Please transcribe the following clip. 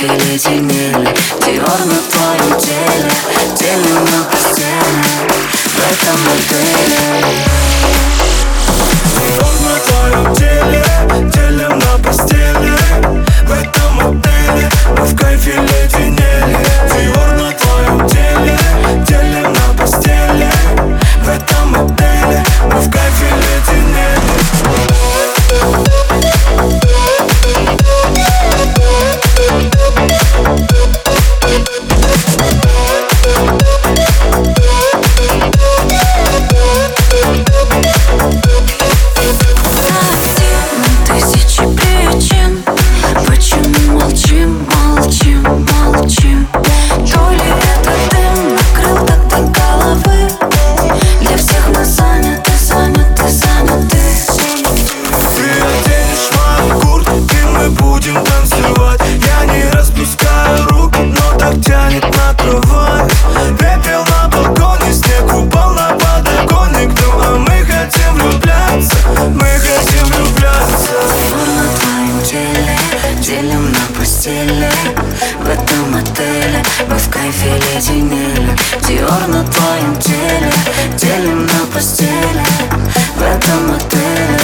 или темели Диор на твоем теле, теле на постели В этом отеле. в этом отеле Мы в кайфе леденели. Диор на твоем теле Делим на постели. В этом отеле.